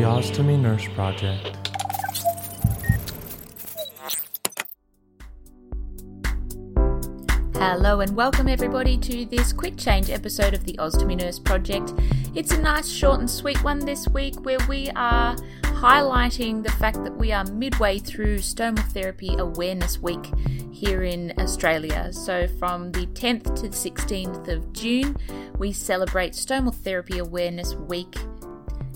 The Ostomy Nurse Project. Hello and welcome everybody to this quick change episode of the Ostomy Nurse Project. It's a nice, short, and sweet one this week where we are highlighting the fact that we are midway through Stomal Therapy Awareness Week here in Australia. So, from the 10th to the 16th of June, we celebrate Stomal Therapy Awareness Week.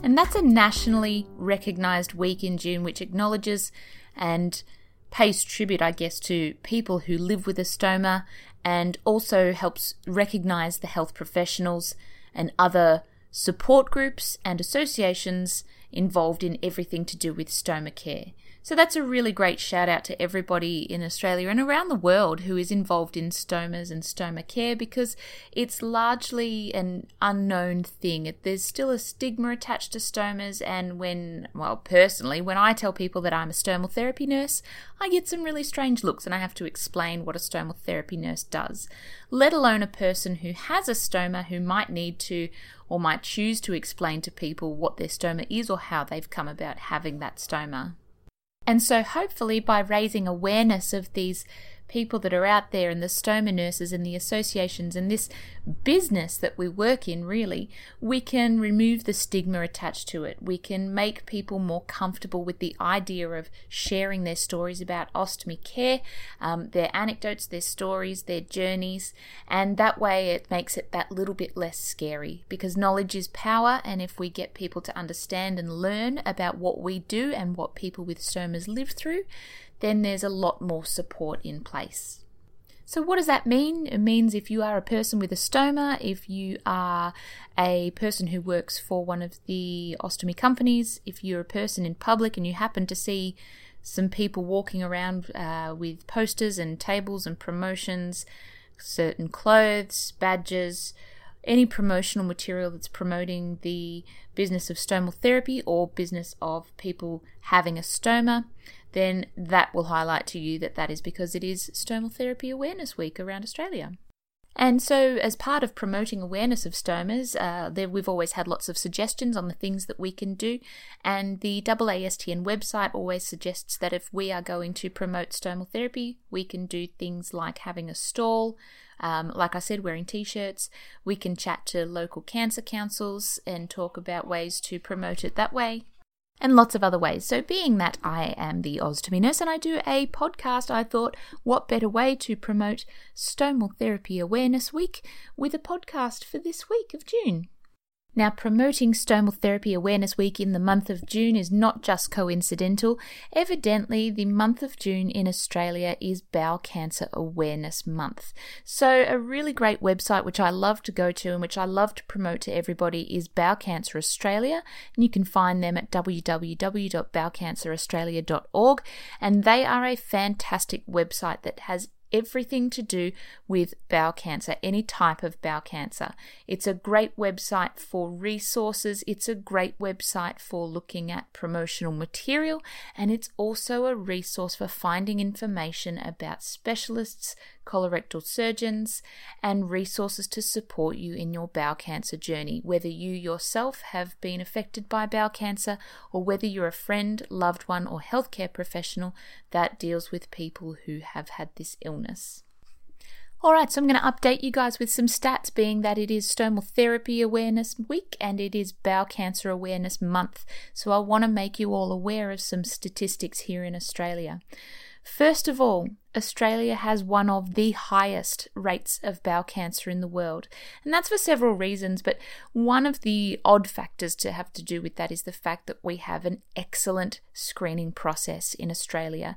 And that's a nationally recognised week in June which acknowledges and pays tribute, I guess, to people who live with a stoma and also helps recognise the health professionals and other support groups and associations involved in everything to do with stoma care. So that's a really great shout out to everybody in Australia and around the world who is involved in stomas and stoma care because it's largely an unknown thing. There's still a stigma attached to stomas, and when, well, personally, when I tell people that I'm a stomal therapy nurse, I get some really strange looks and I have to explain what a stomal therapy nurse does, let alone a person who has a stoma who might need to or might choose to explain to people what their stoma is or how they've come about having that stoma. And so, hopefully, by raising awareness of these people that are out there and the stoma nurses and the associations and this business that we work in, really, we can remove the stigma attached to it. We can make people more comfortable with the idea of sharing their stories about ostomy care, um, their anecdotes, their stories, their journeys, and that way it makes it that little bit less scary because knowledge is power. And if we get people to understand and learn about what we do and what people with stomas live through, then there's a lot more support in place. So, what does that mean? It means if you are a person with a stoma, if you are a person who works for one of the ostomy companies, if you're a person in public and you happen to see some people walking around uh, with posters and tables and promotions, certain clothes, badges, any promotional material that's promoting the business of stomal therapy or business of people having a stoma, then that will highlight to you that that is because it is Stomal Therapy Awareness Week around Australia. And so, as part of promoting awareness of stomas, uh, we've always had lots of suggestions on the things that we can do. And the AASTN website always suggests that if we are going to promote stomal therapy, we can do things like having a stall, um, like I said, wearing t shirts. We can chat to local cancer councils and talk about ways to promote it that way and lots of other ways. So, being that I am the ostomy nurse and I do a podcast, I thought, what better way to promote Stomal Therapy Awareness Week with a podcast for this week of June? Now, promoting Stomal Therapy Awareness Week in the month of June is not just coincidental. Evidently, the month of June in Australia is Bowel Cancer Awareness Month. So, a really great website which I love to go to and which I love to promote to everybody is Bowel Cancer Australia. And you can find them at www.bowelcanceraustralia.org. And they are a fantastic website that has everything to do with bowel cancer, any type of bowel cancer. It's a great website for resources, it's a great website for looking at promotional material, and it's also a resource for finding information about specialists, colorectal surgeons, and resources to support you in your bowel cancer journey, whether you yourself have been affected by bowel cancer or whether you're a friend, loved one, or healthcare professional that deals with people who have had this illness. Alright, so I'm going to update you guys with some stats, being that it is Stomal Therapy Awareness Week and it is Bowel Cancer Awareness Month. So I want to make you all aware of some statistics here in Australia. First of all, Australia has one of the highest rates of bowel cancer in the world. And that's for several reasons, but one of the odd factors to have to do with that is the fact that we have an excellent screening process in Australia.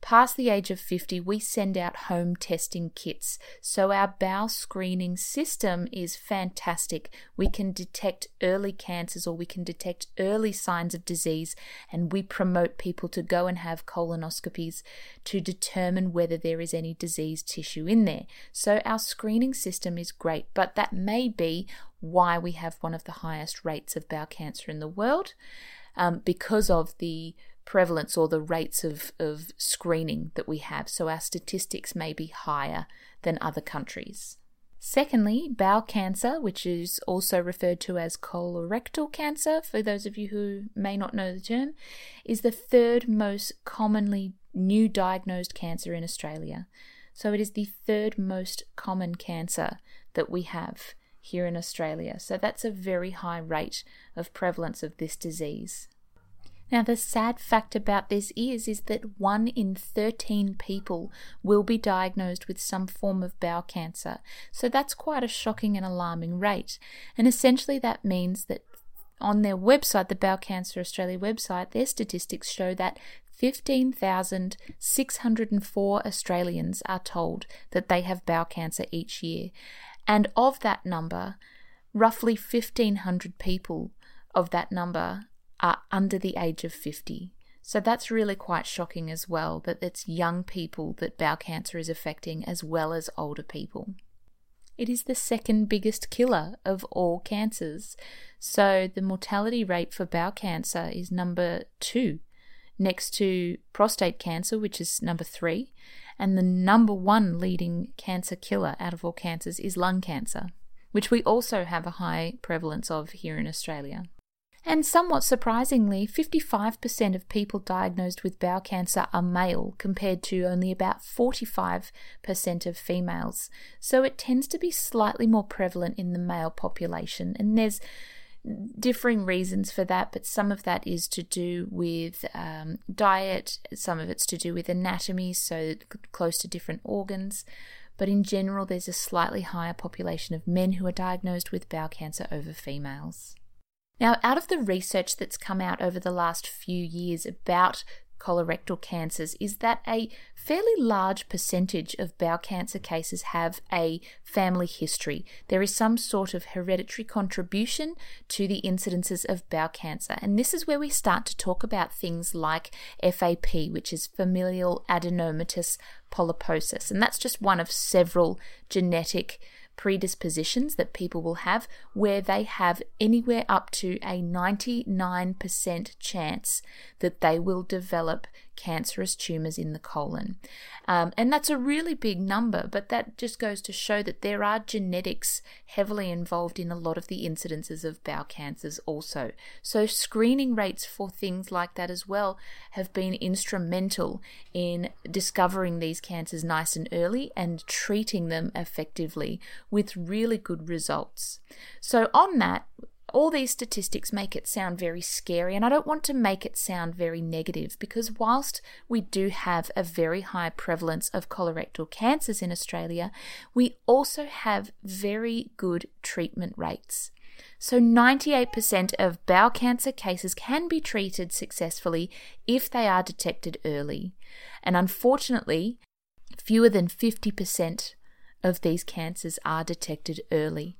Past the age of 50, we send out home testing kits. So our bowel screening system is fantastic. We can detect early cancers or we can detect early signs of disease, and we promote people to go and have colonoscopies to determine whether there is any disease tissue in there. So our screening system is great, but that may be why we have one of the highest rates of bowel cancer in the world um, because of the prevalence or the rates of, of screening that we have. So our statistics may be higher than other countries. Secondly, bowel cancer, which is also referred to as colorectal cancer, for those of you who may not know the term, is the third most commonly new diagnosed cancer in Australia. So it is the third most common cancer that we have here in Australia. So that's a very high rate of prevalence of this disease. Now, the sad fact about this is, is that 1 in 13 people will be diagnosed with some form of bowel cancer. So that's quite a shocking and alarming rate. And essentially, that means that on their website, the Bowel Cancer Australia website, their statistics show that 15,604 Australians are told that they have bowel cancer each year. And of that number, roughly 1,500 people of that number are under the age of 50. So that's really quite shocking as well that it's young people that bowel cancer is affecting as well as older people. It is the second biggest killer of all cancers. So the mortality rate for bowel cancer is number two, next to prostate cancer, which is number three. And the number one leading cancer killer out of all cancers is lung cancer, which we also have a high prevalence of here in Australia. And somewhat surprisingly, 55% of people diagnosed with bowel cancer are male compared to only about 45% of females. So it tends to be slightly more prevalent in the male population. And there's differing reasons for that, but some of that is to do with um, diet, some of it's to do with anatomy, so close to different organs. But in general, there's a slightly higher population of men who are diagnosed with bowel cancer over females. Now, out of the research that's come out over the last few years about colorectal cancers is that a fairly large percentage of bowel cancer cases have a family history. There is some sort of hereditary contribution to the incidences of bowel cancer. And this is where we start to talk about things like FAP, which is familial adenomatous polyposis. And that's just one of several genetic predispositions that people will have where they have anywhere up to a 99% chance that they will develop cancerous tumors in the colon. Um, and that's a really big number, but that just goes to show that there are genetics heavily involved in a lot of the incidences of bowel cancers also. So, screening rates for things like that as well have been instrumental in discovering these cancers nice and early and treating them effectively with really good results. So, on that, all these statistics make it sound very scary, and I don't want to make it sound very negative because, whilst we do have a very high prevalence of colorectal cancers in Australia, we also have very good treatment rates. So, 98% of bowel cancer cases can be treated successfully if they are detected early. And unfortunately, fewer than 50% of these cancers are detected early.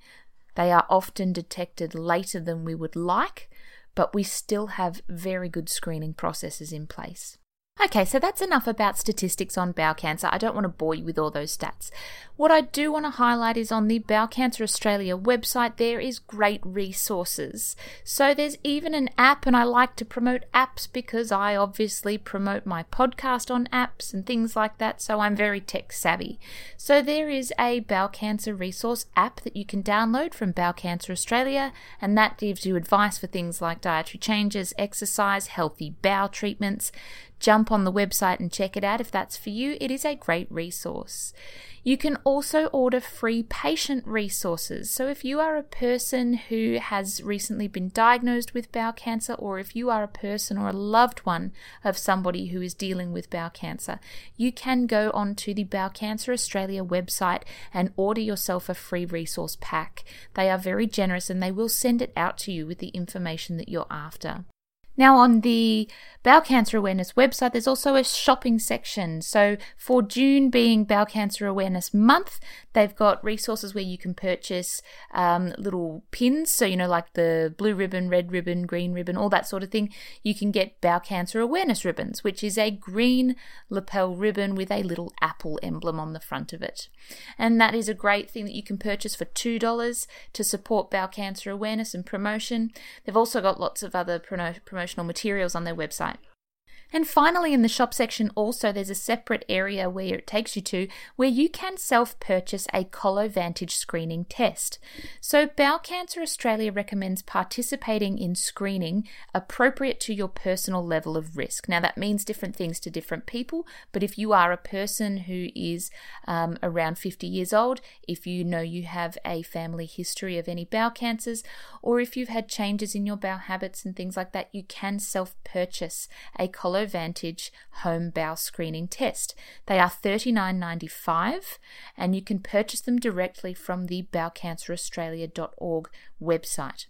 They are often detected later than we would like, but we still have very good screening processes in place. Okay, so that's enough about statistics on bowel cancer. I don't want to bore you with all those stats. What I do want to highlight is on the Bowel Cancer Australia website, there is great resources. So there's even an app, and I like to promote apps because I obviously promote my podcast on apps and things like that, so I'm very tech savvy. So there is a bowel cancer resource app that you can download from Bowel Cancer Australia, and that gives you advice for things like dietary changes, exercise, healthy bowel treatments jump on the website and check it out if that's for you. It is a great resource. You can also order free patient resources. So, if you are a person who has recently been diagnosed with bowel cancer, or if you are a person or a loved one of somebody who is dealing with bowel cancer, you can go onto the Bowel Cancer Australia website and order yourself a free resource pack. They are very generous and they will send it out to you with the information that you're after. Now, on the Bowel Cancer Awareness website, there's also a shopping section. So, for June being Bowel Cancer Awareness Month, they've got resources where you can purchase um, little pins. So, you know, like the blue ribbon, red ribbon, green ribbon, all that sort of thing. You can get Bowel Cancer Awareness ribbons, which is a green lapel ribbon with a little apple emblem on the front of it. And that is a great thing that you can purchase for $2 to support bowel cancer awareness and promotion. They've also got lots of other promotional materials on their website. And finally, in the shop section, also there's a separate area where it takes you to where you can self purchase a Colovantage screening test. So, Bowel Cancer Australia recommends participating in screening appropriate to your personal level of risk. Now, that means different things to different people, but if you are a person who is um, around 50 years old, if you know you have a family history of any bowel cancers, or if you've had changes in your bowel habits and things like that, you can self purchase a Colovantage Vantage home bowel screening test. They are $39.95 and you can purchase them directly from the bowelcanceraustralia.org website.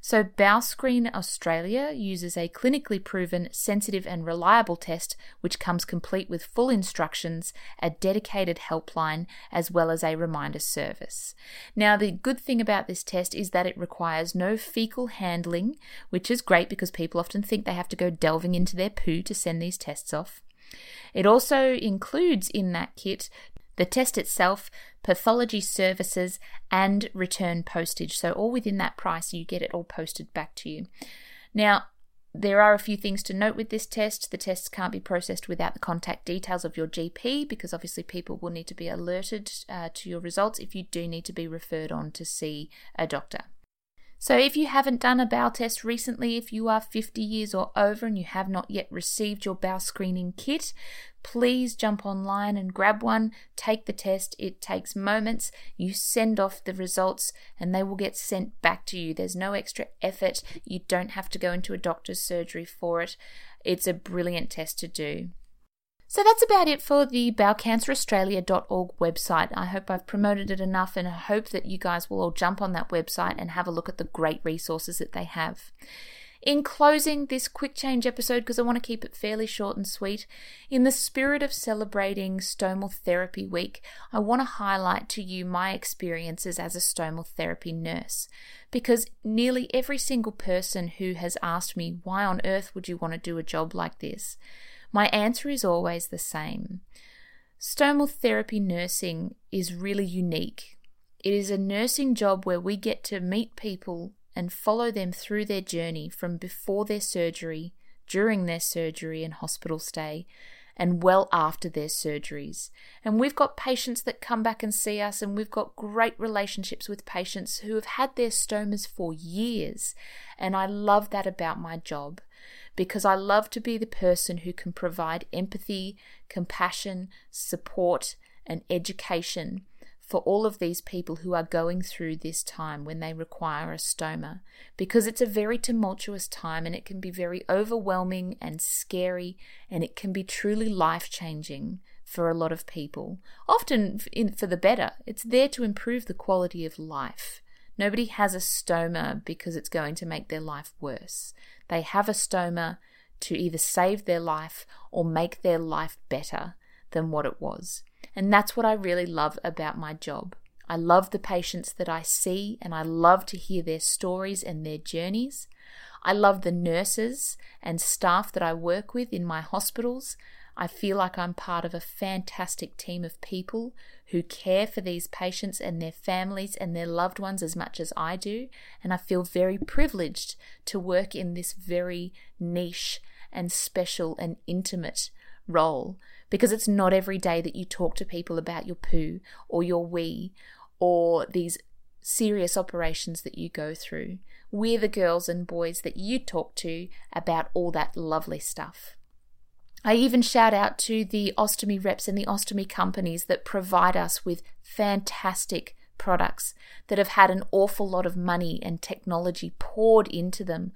So, BowelScreen Australia uses a clinically proven, sensitive, and reliable test which comes complete with full instructions, a dedicated helpline, as well as a reminder service. Now, the good thing about this test is that it requires no fecal handling, which is great because people often think they have to go delving into their poo to send these tests off. It also includes in that kit the test itself, pathology services, and return postage. So, all within that price, you get it all posted back to you. Now, there are a few things to note with this test. The tests can't be processed without the contact details of your GP because obviously people will need to be alerted uh, to your results if you do need to be referred on to see a doctor. So, if you haven't done a bowel test recently, if you are 50 years or over and you have not yet received your bowel screening kit, please jump online and grab one. Take the test. It takes moments. You send off the results and they will get sent back to you. There's no extra effort. You don't have to go into a doctor's surgery for it. It's a brilliant test to do. So that's about it for the bowelcanceraustralia.org website. I hope I've promoted it enough and I hope that you guys will all jump on that website and have a look at the great resources that they have. In closing this quick change episode, because I want to keep it fairly short and sweet, in the spirit of celebrating Stomal Therapy Week, I want to highlight to you my experiences as a stomal therapy nurse. Because nearly every single person who has asked me, why on earth would you want to do a job like this? My answer is always the same. Stomal therapy nursing is really unique. It is a nursing job where we get to meet people and follow them through their journey from before their surgery, during their surgery and hospital stay, and well after their surgeries. And we've got patients that come back and see us, and we've got great relationships with patients who have had their stomas for years. And I love that about my job because I love to be the person who can provide empathy, compassion, support, and education for all of these people who are going through this time when they require a stoma because it's a very tumultuous time and it can be very overwhelming and scary and it can be truly life changing for a lot of people often for the better. It's there to improve the quality of life. Nobody has a stoma because it's going to make their life worse they have a stoma to either save their life or make their life better than what it was and that's what I really love about my job. I love the patients that I see and I love to hear their stories and their journeys. I love the nurses and staff that I work with in my hospitals. I feel like I'm part of a fantastic team of people who care for these patients and their families and their loved ones as much as I do. And I feel very privileged to work in this very niche and special and intimate role because it's not every day that you talk to people about your poo or your wee or these serious operations that you go through. We're the girls and boys that you talk to about all that lovely stuff. I even shout out to the ostomy reps and the ostomy companies that provide us with fantastic products that have had an awful lot of money and technology poured into them,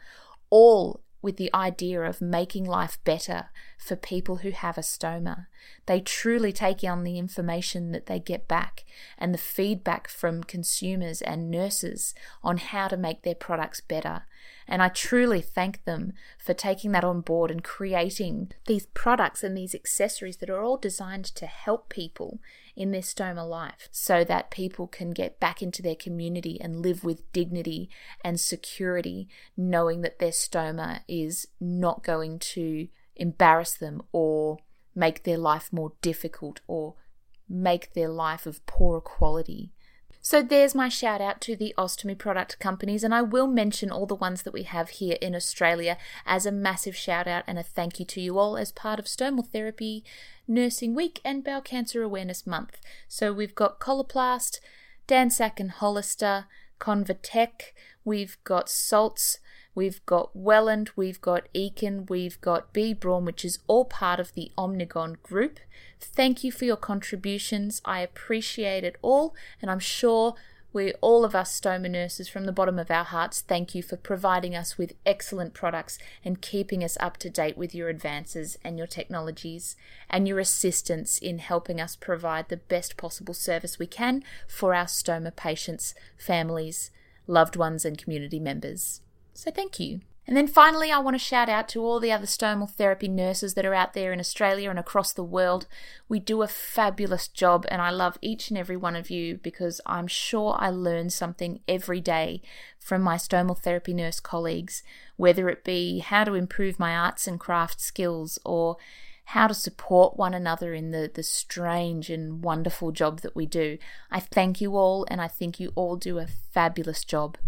all with the idea of making life better for people who have a stoma. They truly take on the information that they get back and the feedback from consumers and nurses on how to make their products better. And I truly thank them for taking that on board and creating these products and these accessories that are all designed to help people in their stoma life so that people can get back into their community and live with dignity and security, knowing that their stoma is not going to embarrass them or make their life more difficult or make their life of poorer quality. So there's my shout out to the ostomy product companies, and I will mention all the ones that we have here in Australia as a massive shout out and a thank you to you all as part of Stomal Therapy Nursing Week and Bowel Cancer Awareness Month. So we've got Coloplast, Dansac and Hollister, Convatec, we've got Salts, we've got Welland, we've got Eakin, we've got B Braun, which is all part of the Omnigon group. Thank you for your contributions. I appreciate it all, and I'm sure we, all of us stoma nurses, from the bottom of our hearts, thank you for providing us with excellent products and keeping us up to date with your advances and your technologies and your assistance in helping us provide the best possible service we can for our stoma patients, families, loved ones, and community members. So, thank you. And then finally, I want to shout out to all the other stomal therapy nurses that are out there in Australia and across the world. We do a fabulous job, and I love each and every one of you because I'm sure I learn something every day from my stomal therapy nurse colleagues, whether it be how to improve my arts and craft skills or how to support one another in the, the strange and wonderful job that we do. I thank you all, and I think you all do a fabulous job.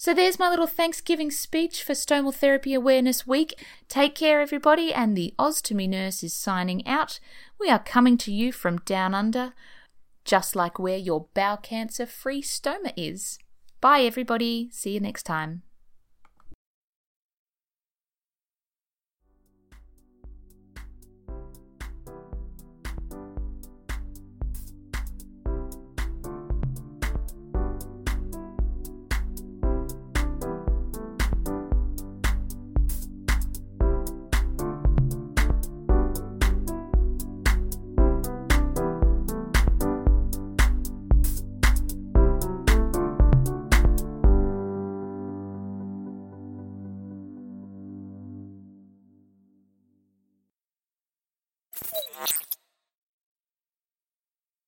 So there's my little Thanksgiving speech for Stomal Therapy Awareness Week. Take care, everybody, and the Ostomy Nurse is signing out. We are coming to you from down under, just like where your bowel cancer free stoma is. Bye, everybody. See you next time.